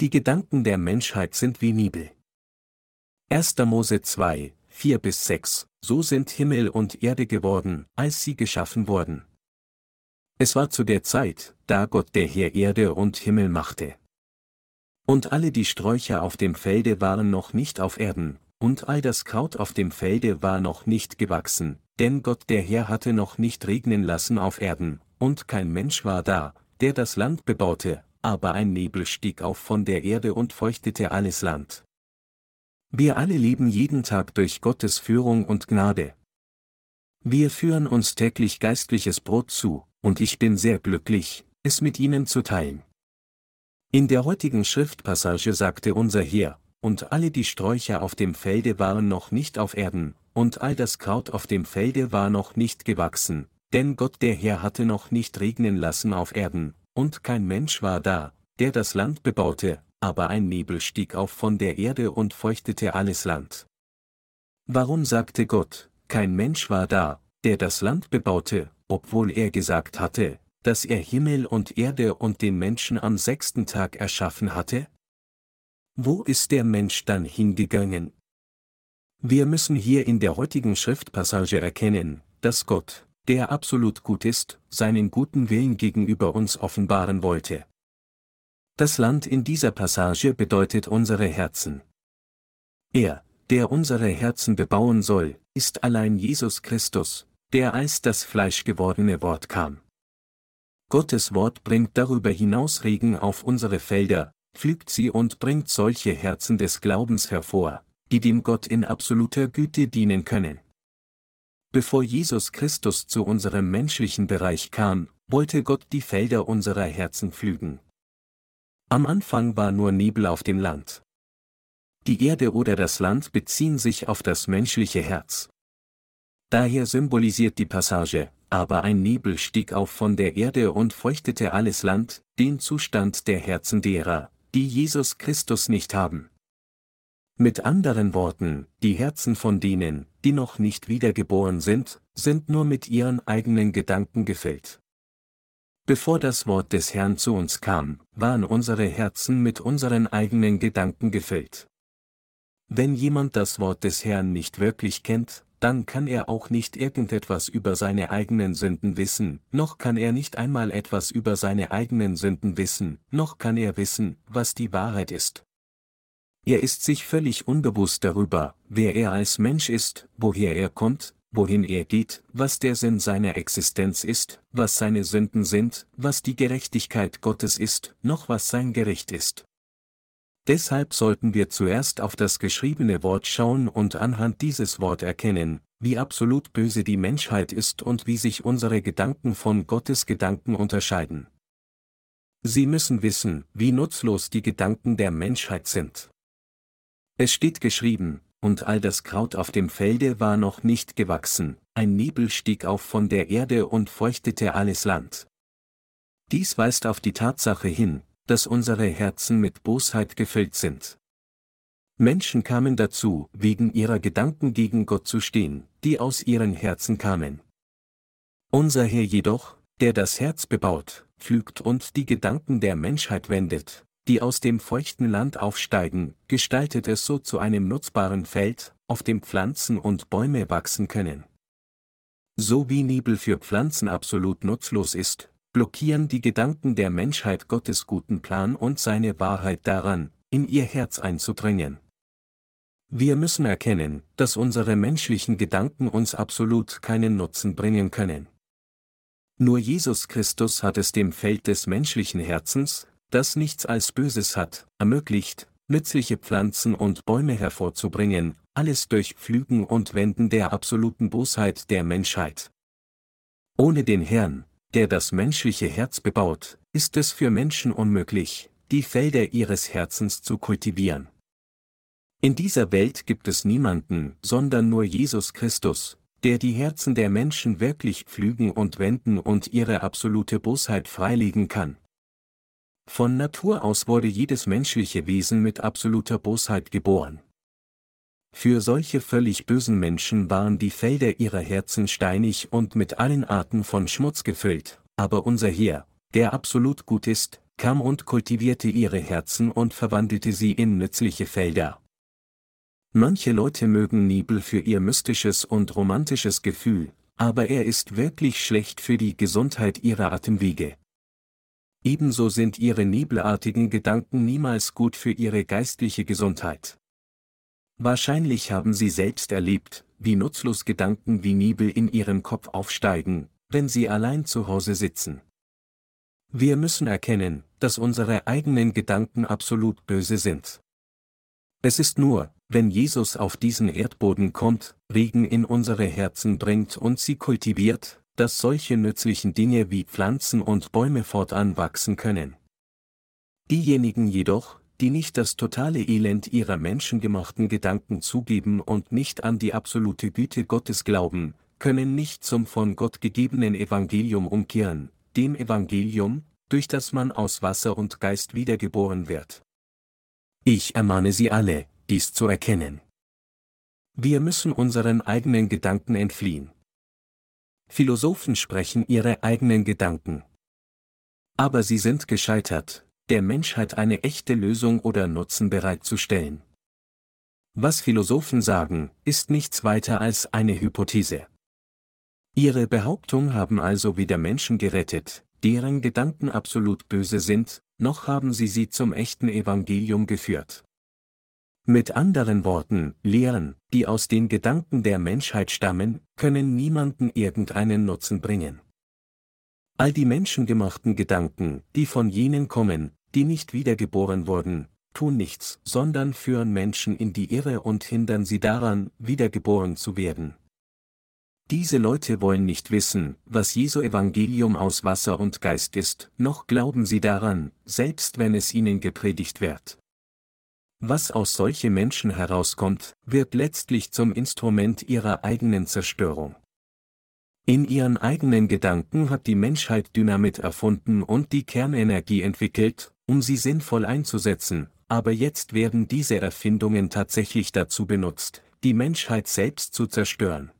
die Gedanken der Menschheit sind wie Nebel. 1. Mose 2, 4 bis 6, so sind Himmel und Erde geworden, als sie geschaffen wurden. Es war zu der Zeit, da Gott der Herr Erde und Himmel machte. Und alle die Sträucher auf dem Felde waren noch nicht auf Erden, und all das Kraut auf dem Felde war noch nicht gewachsen, denn Gott der Herr hatte noch nicht regnen lassen auf Erden, und kein Mensch war da, der das Land bebaute, aber ein Nebel stieg auf von der Erde und feuchtete alles Land. Wir alle leben jeden Tag durch Gottes Führung und Gnade. Wir führen uns täglich geistliches Brot zu, und ich bin sehr glücklich, es mit Ihnen zu teilen. In der heutigen Schriftpassage sagte unser Herr, und alle die Sträucher auf dem Felde waren noch nicht auf Erden, und all das Kraut auf dem Felde war noch nicht gewachsen, denn Gott der Herr hatte noch nicht regnen lassen auf Erden, und kein Mensch war da, der das Land bebaute, aber ein Nebel stieg auf von der Erde und feuchtete alles Land. Warum sagte Gott, kein Mensch war da, der das Land bebaute, obwohl er gesagt hatte, dass er Himmel und Erde und den Menschen am sechsten Tag erschaffen hatte? Wo ist der Mensch dann hingegangen? Wir müssen hier in der heutigen Schriftpassage erkennen, dass Gott, der absolut gut ist, seinen guten Willen gegenüber uns offenbaren wollte. Das Land in dieser Passage bedeutet unsere Herzen. Er, der unsere Herzen bebauen soll, ist allein Jesus Christus, der als das Fleisch gewordene Wort kam. Gottes Wort bringt darüber hinaus Regen auf unsere Felder, pflügt sie und bringt solche Herzen des Glaubens hervor, die dem Gott in absoluter Güte dienen können. Bevor Jesus Christus zu unserem menschlichen Bereich kam, wollte Gott die Felder unserer Herzen pflügen. Am Anfang war nur Nebel auf dem Land. Die Erde oder das Land beziehen sich auf das menschliche Herz. Daher symbolisiert die Passage, aber ein Nebel stieg auf von der Erde und feuchtete alles Land, den Zustand der Herzen derer, die Jesus Christus nicht haben. Mit anderen Worten, die Herzen von denen, die noch nicht wiedergeboren sind, sind nur mit ihren eigenen Gedanken gefüllt. Bevor das Wort des Herrn zu uns kam, waren unsere Herzen mit unseren eigenen Gedanken gefüllt. Wenn jemand das Wort des Herrn nicht wirklich kennt, dann kann er auch nicht irgendetwas über seine eigenen Sünden wissen, noch kann er nicht einmal etwas über seine eigenen Sünden wissen, noch kann er wissen, was die Wahrheit ist. Er ist sich völlig unbewusst darüber, wer er als Mensch ist, woher er kommt, wohin er geht, was der Sinn seiner Existenz ist, was seine Sünden sind, was die Gerechtigkeit Gottes ist, noch was sein Gericht ist. Deshalb sollten wir zuerst auf das geschriebene Wort schauen und anhand dieses Wort erkennen, wie absolut böse die Menschheit ist und wie sich unsere Gedanken von Gottes Gedanken unterscheiden. Sie müssen wissen, wie nutzlos die Gedanken der Menschheit sind. Es steht geschrieben, und all das Kraut auf dem Felde war noch nicht gewachsen, ein Nebel stieg auf von der Erde und feuchtete alles Land. Dies weist auf die Tatsache hin, dass unsere Herzen mit Bosheit gefüllt sind. Menschen kamen dazu, wegen ihrer Gedanken gegen Gott zu stehen, die aus ihren Herzen kamen. Unser Herr jedoch, der das Herz bebaut, pflügt und die Gedanken der Menschheit wendet, die aus dem feuchten Land aufsteigen, gestaltet es so zu einem nutzbaren Feld, auf dem Pflanzen und Bäume wachsen können. So wie Nebel für Pflanzen absolut nutzlos ist, blockieren die Gedanken der Menschheit Gottes guten Plan und seine Wahrheit daran, in ihr Herz einzudringen. Wir müssen erkennen, dass unsere menschlichen Gedanken uns absolut keinen Nutzen bringen können. Nur Jesus Christus hat es dem Feld des menschlichen Herzens, das nichts als Böses hat, ermöglicht, nützliche Pflanzen und Bäume hervorzubringen, alles durch Pflügen und Wenden der absoluten Bosheit der Menschheit. Ohne den Herrn, der das menschliche Herz bebaut, ist es für Menschen unmöglich, die Felder ihres Herzens zu kultivieren. In dieser Welt gibt es niemanden, sondern nur Jesus Christus, der die Herzen der Menschen wirklich pflügen und wenden und ihre absolute Bosheit freilegen kann. Von Natur aus wurde jedes menschliche Wesen mit absoluter Bosheit geboren. Für solche völlig bösen Menschen waren die Felder ihrer Herzen steinig und mit allen Arten von Schmutz gefüllt, aber unser Herr, der absolut gut ist, kam und kultivierte ihre Herzen und verwandelte sie in nützliche Felder. Manche Leute mögen Nibel für ihr mystisches und romantisches Gefühl, aber er ist wirklich schlecht für die Gesundheit ihrer Atemwege. Ebenso sind ihre nebelartigen Gedanken niemals gut für ihre geistliche Gesundheit. Wahrscheinlich haben sie selbst erlebt, wie nutzlos Gedanken wie Nebel in ihrem Kopf aufsteigen, wenn sie allein zu Hause sitzen. Wir müssen erkennen, dass unsere eigenen Gedanken absolut böse sind. Es ist nur, wenn Jesus auf diesen Erdboden kommt, Regen in unsere Herzen bringt und sie kultiviert, dass solche nützlichen Dinge wie Pflanzen und Bäume fortan wachsen können. Diejenigen jedoch, die nicht das totale Elend ihrer menschengemachten Gedanken zugeben und nicht an die absolute Güte Gottes glauben, können nicht zum von Gott gegebenen Evangelium umkehren, dem Evangelium, durch das man aus Wasser und Geist wiedergeboren wird. Ich ermahne Sie alle, dies zu erkennen. Wir müssen unseren eigenen Gedanken entfliehen. Philosophen sprechen ihre eigenen Gedanken. Aber sie sind gescheitert, der Menschheit eine echte Lösung oder Nutzen bereitzustellen. Was Philosophen sagen, ist nichts weiter als eine Hypothese. Ihre Behauptung haben also weder Menschen gerettet, deren Gedanken absolut böse sind, noch haben sie sie zum echten Evangelium geführt. Mit anderen Worten, Lehren, die aus den Gedanken der Menschheit stammen, können niemanden irgendeinen Nutzen bringen. All die menschengemachten Gedanken, die von jenen kommen, die nicht wiedergeboren wurden, tun nichts, sondern führen Menschen in die Irre und hindern sie daran, wiedergeboren zu werden. Diese Leute wollen nicht wissen, was Jesu Evangelium aus Wasser und Geist ist, noch glauben sie daran, selbst wenn es ihnen gepredigt wird. Was aus solchen Menschen herauskommt, wird letztlich zum Instrument ihrer eigenen Zerstörung. In ihren eigenen Gedanken hat die Menschheit Dynamit erfunden und die Kernenergie entwickelt, um sie sinnvoll einzusetzen, aber jetzt werden diese Erfindungen tatsächlich dazu benutzt, die Menschheit selbst zu zerstören.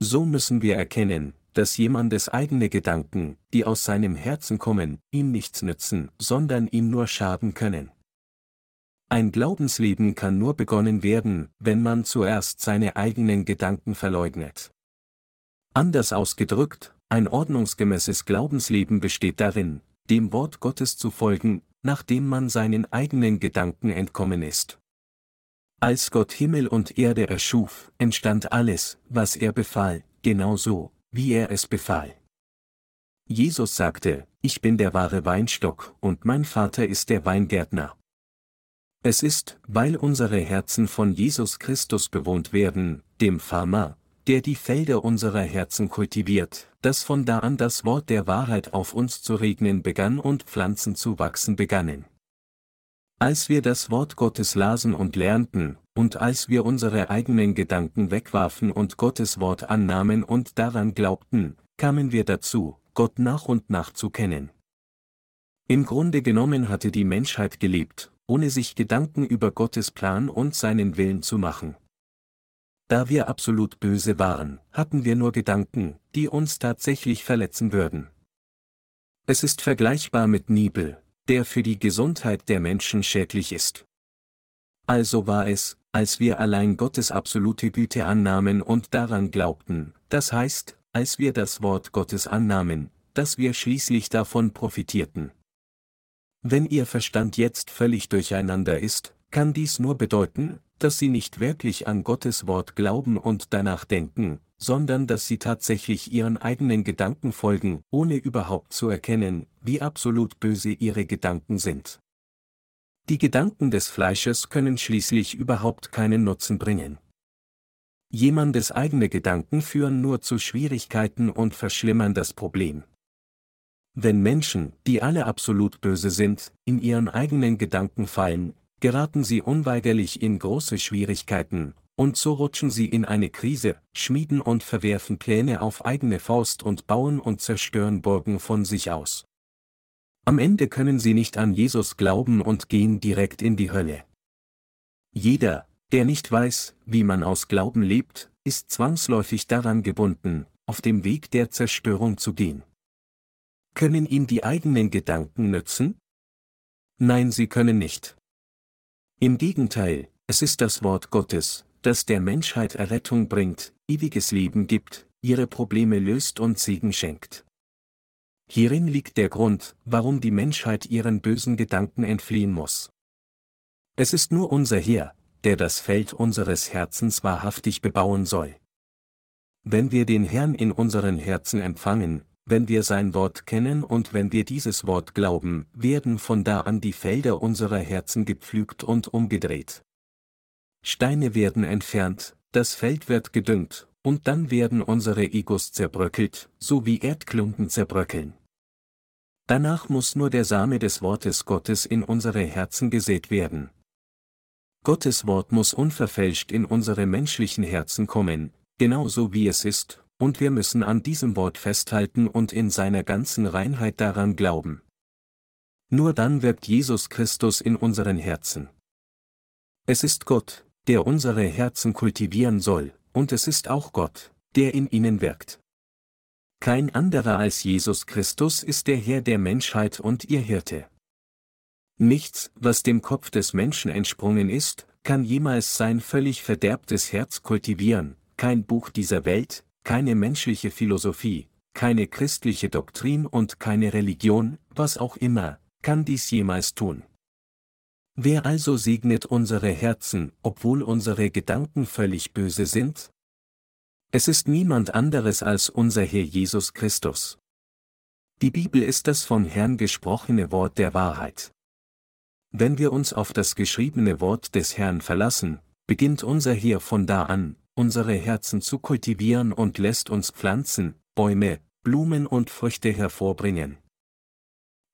So müssen wir erkennen, dass jemandes eigene Gedanken, die aus seinem Herzen kommen, ihm nichts nützen, sondern ihm nur schaden können. Ein Glaubensleben kann nur begonnen werden, wenn man zuerst seine eigenen Gedanken verleugnet. Anders ausgedrückt, ein ordnungsgemäßes Glaubensleben besteht darin, dem Wort Gottes zu folgen, nachdem man seinen eigenen Gedanken entkommen ist. Als Gott Himmel und Erde erschuf, entstand alles, was er befahl, genauso, wie er es befahl. Jesus sagte, ich bin der wahre Weinstock und mein Vater ist der Weingärtner. Es ist, weil unsere Herzen von Jesus Christus bewohnt werden, dem Farmer, der die Felder unserer Herzen kultiviert, dass von da an das Wort der Wahrheit auf uns zu regnen begann und Pflanzen zu wachsen begannen. Als wir das Wort Gottes lasen und lernten, und als wir unsere eigenen Gedanken wegwarfen und Gottes Wort annahmen und daran glaubten, kamen wir dazu, Gott nach und nach zu kennen. Im Grunde genommen hatte die Menschheit gelebt, ohne sich Gedanken über Gottes Plan und seinen Willen zu machen. Da wir absolut böse waren, hatten wir nur Gedanken, die uns tatsächlich verletzen würden. Es ist vergleichbar mit Nibel, der für die Gesundheit der Menschen schädlich ist. Also war es, als wir allein Gottes absolute Güte annahmen und daran glaubten, das heißt, als wir das Wort Gottes annahmen, dass wir schließlich davon profitierten. Wenn Ihr Verstand jetzt völlig durcheinander ist, kann dies nur bedeuten, dass Sie nicht wirklich an Gottes Wort glauben und danach denken, sondern dass Sie tatsächlich Ihren eigenen Gedanken folgen, ohne überhaupt zu erkennen, wie absolut böse Ihre Gedanken sind. Die Gedanken des Fleisches können schließlich überhaupt keinen Nutzen bringen. Jemandes eigene Gedanken führen nur zu Schwierigkeiten und verschlimmern das Problem. Wenn Menschen, die alle absolut böse sind, in ihren eigenen Gedanken fallen, geraten sie unweigerlich in große Schwierigkeiten, und so rutschen sie in eine Krise, schmieden und verwerfen Pläne auf eigene Faust und bauen und zerstören Burgen von sich aus. Am Ende können sie nicht an Jesus glauben und gehen direkt in die Hölle. Jeder, der nicht weiß, wie man aus Glauben lebt, ist zwangsläufig daran gebunden, auf dem Weg der Zerstörung zu gehen. Können ihm die eigenen Gedanken nützen? Nein, sie können nicht. Im Gegenteil, es ist das Wort Gottes, das der Menschheit Errettung bringt, ewiges Leben gibt, ihre Probleme löst und Segen schenkt. Hierin liegt der Grund, warum die Menschheit ihren bösen Gedanken entfliehen muss. Es ist nur unser Herr, der das Feld unseres Herzens wahrhaftig bebauen soll. Wenn wir den Herrn in unseren Herzen empfangen, wenn wir sein Wort kennen und wenn wir dieses Wort glauben, werden von da an die Felder unserer Herzen gepflügt und umgedreht. Steine werden entfernt, das Feld wird gedüngt, und dann werden unsere Egos zerbröckelt, so wie Erdklumpen zerbröckeln. Danach muss nur der Same des Wortes Gottes in unsere Herzen gesät werden. Gottes Wort muss unverfälscht in unsere menschlichen Herzen kommen, genauso wie es ist, und wir müssen an diesem Wort festhalten und in seiner ganzen Reinheit daran glauben. Nur dann wirkt Jesus Christus in unseren Herzen. Es ist Gott, der unsere Herzen kultivieren soll, und es ist auch Gott, der in ihnen wirkt. Kein anderer als Jesus Christus ist der Herr der Menschheit und ihr Hirte. Nichts, was dem Kopf des Menschen entsprungen ist, kann jemals sein völlig verderbtes Herz kultivieren, kein Buch dieser Welt, keine menschliche Philosophie, keine christliche Doktrin und keine Religion, was auch immer, kann dies jemals tun. Wer also segnet unsere Herzen, obwohl unsere Gedanken völlig böse sind? Es ist niemand anderes als unser Herr Jesus Christus. Die Bibel ist das vom Herrn gesprochene Wort der Wahrheit. Wenn wir uns auf das geschriebene Wort des Herrn verlassen, beginnt unser Herr von da an, unsere Herzen zu kultivieren und lässt uns Pflanzen, Bäume, Blumen und Früchte hervorbringen.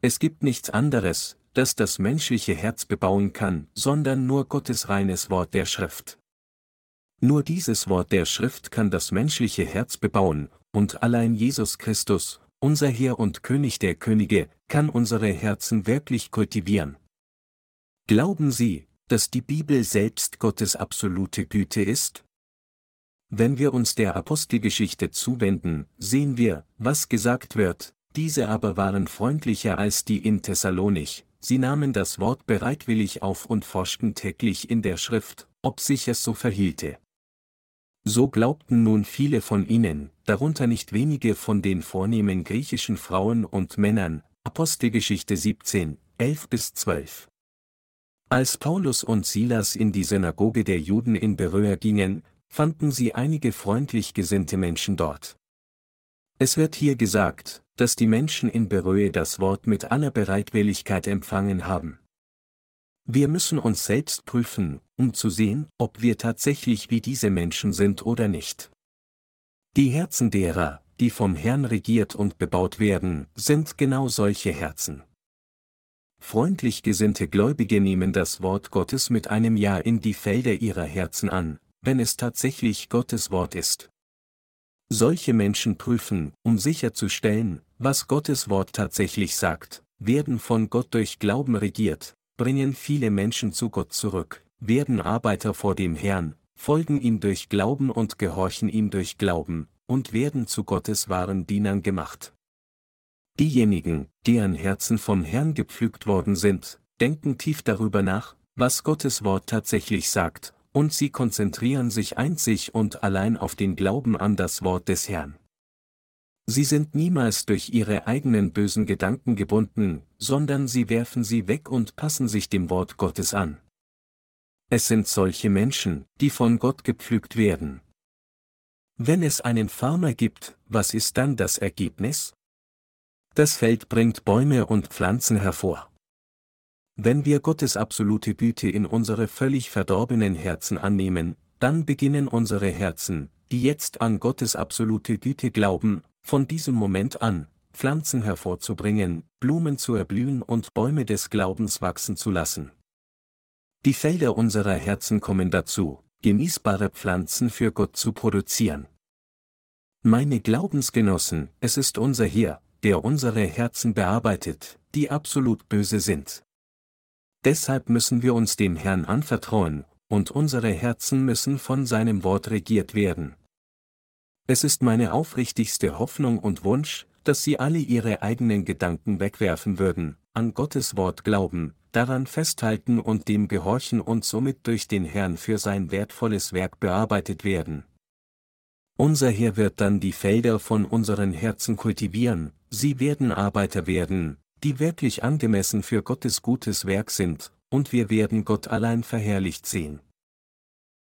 Es gibt nichts anderes, das das menschliche Herz bebauen kann, sondern nur Gottes reines Wort der Schrift. Nur dieses Wort der Schrift kann das menschliche Herz bebauen, und allein Jesus Christus, unser Herr und König der Könige, kann unsere Herzen wirklich kultivieren. Glauben Sie, dass die Bibel selbst Gottes absolute Güte ist? Wenn wir uns der Apostelgeschichte zuwenden, sehen wir, was gesagt wird, diese aber waren freundlicher als die in Thessalonich, sie nahmen das Wort bereitwillig auf und forschten täglich in der Schrift, ob sich es so verhielte. So glaubten nun viele von ihnen, darunter nicht wenige von den vornehmen griechischen Frauen und Männern, Apostelgeschichte 17, 11 bis 12. Als Paulus und Silas in die Synagoge der Juden in Beröa gingen, fanden sie einige freundlich gesinnte Menschen dort. Es wird hier gesagt, dass die Menschen in Beröe das Wort mit aller Bereitwilligkeit empfangen haben. Wir müssen uns selbst prüfen, um zu sehen, ob wir tatsächlich wie diese Menschen sind oder nicht. Die Herzen derer, die vom Herrn regiert und bebaut werden, sind genau solche Herzen. Freundlich gesinnte Gläubige nehmen das Wort Gottes mit einem Ja in die Felder ihrer Herzen an, wenn es tatsächlich Gottes Wort ist. Solche Menschen prüfen, um sicherzustellen, was Gottes Wort tatsächlich sagt, werden von Gott durch Glauben regiert, bringen viele Menschen zu Gott zurück, werden Arbeiter vor dem Herrn, folgen ihm durch Glauben und gehorchen ihm durch Glauben, und werden zu Gottes wahren Dienern gemacht. Diejenigen, deren Herzen vom Herrn gepflügt worden sind, denken tief darüber nach, was Gottes Wort tatsächlich sagt, und sie konzentrieren sich einzig und allein auf den Glauben an das Wort des Herrn. Sie sind niemals durch ihre eigenen bösen Gedanken gebunden, sondern sie werfen sie weg und passen sich dem Wort Gottes an. Es sind solche Menschen, die von Gott gepflügt werden. Wenn es einen Farmer gibt, was ist dann das Ergebnis? Das Feld bringt Bäume und Pflanzen hervor. Wenn wir Gottes absolute Güte in unsere völlig verdorbenen Herzen annehmen, dann beginnen unsere Herzen, die jetzt an Gottes absolute Güte glauben, von diesem Moment an, Pflanzen hervorzubringen, Blumen zu erblühen und Bäume des Glaubens wachsen zu lassen. Die Felder unserer Herzen kommen dazu, genießbare Pflanzen für Gott zu produzieren. Meine Glaubensgenossen, es ist unser Herr, der unsere Herzen bearbeitet, die absolut böse sind. Deshalb müssen wir uns dem Herrn anvertrauen, und unsere Herzen müssen von seinem Wort regiert werden. Es ist meine aufrichtigste Hoffnung und Wunsch, dass sie alle ihre eigenen Gedanken wegwerfen würden, an Gottes Wort glauben, daran festhalten und dem gehorchen und somit durch den Herrn für sein wertvolles Werk bearbeitet werden. Unser Herr wird dann die Felder von unseren Herzen kultivieren, sie werden Arbeiter werden, die wirklich angemessen für Gottes gutes Werk sind, und wir werden Gott allein verherrlicht sehen.